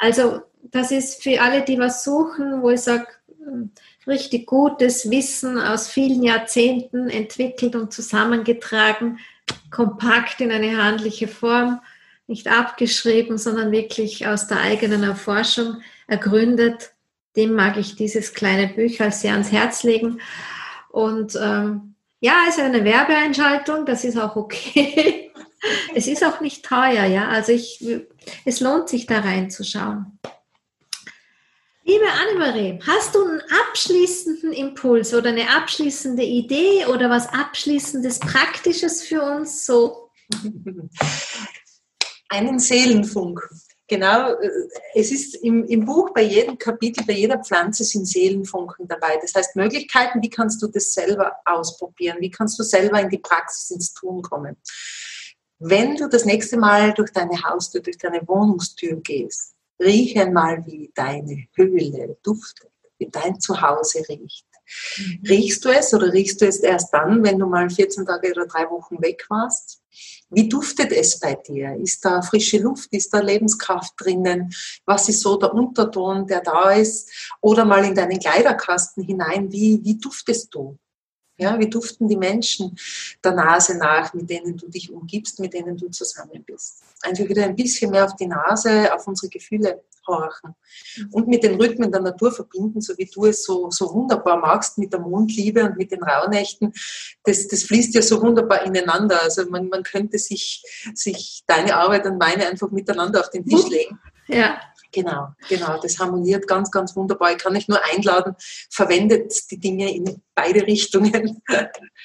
Speaker 1: Also das ist für alle, die was suchen, wo ich sage, hm, richtig gutes Wissen aus vielen Jahrzehnten entwickelt und zusammengetragen, kompakt in eine handliche Form, nicht abgeschrieben, sondern wirklich aus der eigenen Erforschung ergründet. Dem mag ich dieses kleine Bücher sehr ans Herz legen. Und ähm, ja, es ist eine Werbeeinschaltung, das ist auch okay. es ist auch nicht teuer, ja. Also ich, es lohnt sich da reinzuschauen. Liebe Annemarie, hast du einen abschließenden Impuls oder eine abschließende Idee oder was abschließendes Praktisches für uns so?
Speaker 2: Einen Seelenfunk. Genau, äh, es ist im, im Buch bei jedem Kapitel, bei jeder Pflanze sind Seelenfunken dabei. Das heißt Möglichkeiten, wie kannst du das selber ausprobieren? Wie kannst du selber in die Praxis, ins Tun kommen? Wenn du das nächste Mal durch deine Haustür, durch deine Wohnungstür gehst, riech einmal, wie deine Höhle duftet, wie dein Zuhause riecht. Mhm. Riechst du es oder riechst du es erst dann, wenn du mal 14 Tage oder drei Wochen weg warst? Wie duftet es bei dir? Ist da frische Luft? Ist da Lebenskraft drinnen? Was ist so der Unterton, der da ist? Oder mal in deinen Kleiderkasten hinein. Wie, wie duftest du? Ja, wie duften die Menschen der Nase nach, mit denen du dich umgibst, mit denen du zusammen bist? Einfach wieder ein bisschen mehr auf die Nase, auf unsere Gefühle horchen und mit den Rhythmen der Natur verbinden, so wie du es so, so wunderbar magst mit der Mondliebe und mit den Rauhnächten. Das, das fließt ja so wunderbar ineinander. Also man, man könnte sich, sich deine Arbeit und meine einfach miteinander auf den Tisch legen.
Speaker 1: Ja.
Speaker 2: Genau, genau. Das harmoniert ganz, ganz wunderbar. Ich kann euch nur einladen, verwendet die Dinge in beide Richtungen.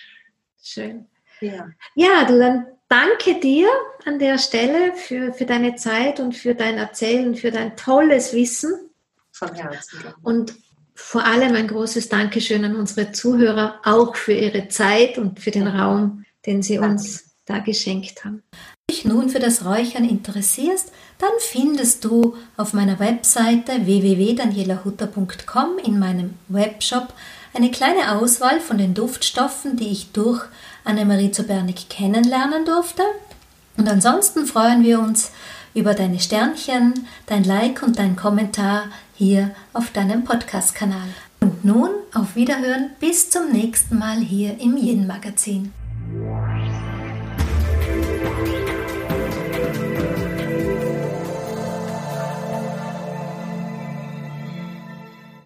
Speaker 1: Schön. Ja, ja du, dann danke dir an der Stelle für, für deine Zeit und für dein Erzählen, für dein tolles Wissen.
Speaker 2: Von Herzen.
Speaker 1: Und vor allem ein großes Dankeschön an unsere Zuhörer, auch für ihre Zeit und für den Raum, den sie uns da geschenkt haben
Speaker 3: dich nun für das Räuchern interessierst, dann findest du auf meiner Webseite www.danielahutter.com in meinem Webshop eine kleine Auswahl von den Duftstoffen, die ich durch Annemarie Zobernik kennenlernen durfte. Und ansonsten freuen wir uns über deine Sternchen, dein Like und dein Kommentar hier auf deinem Podcast-Kanal. Und nun auf Wiederhören bis zum nächsten Mal hier im Yin Magazin.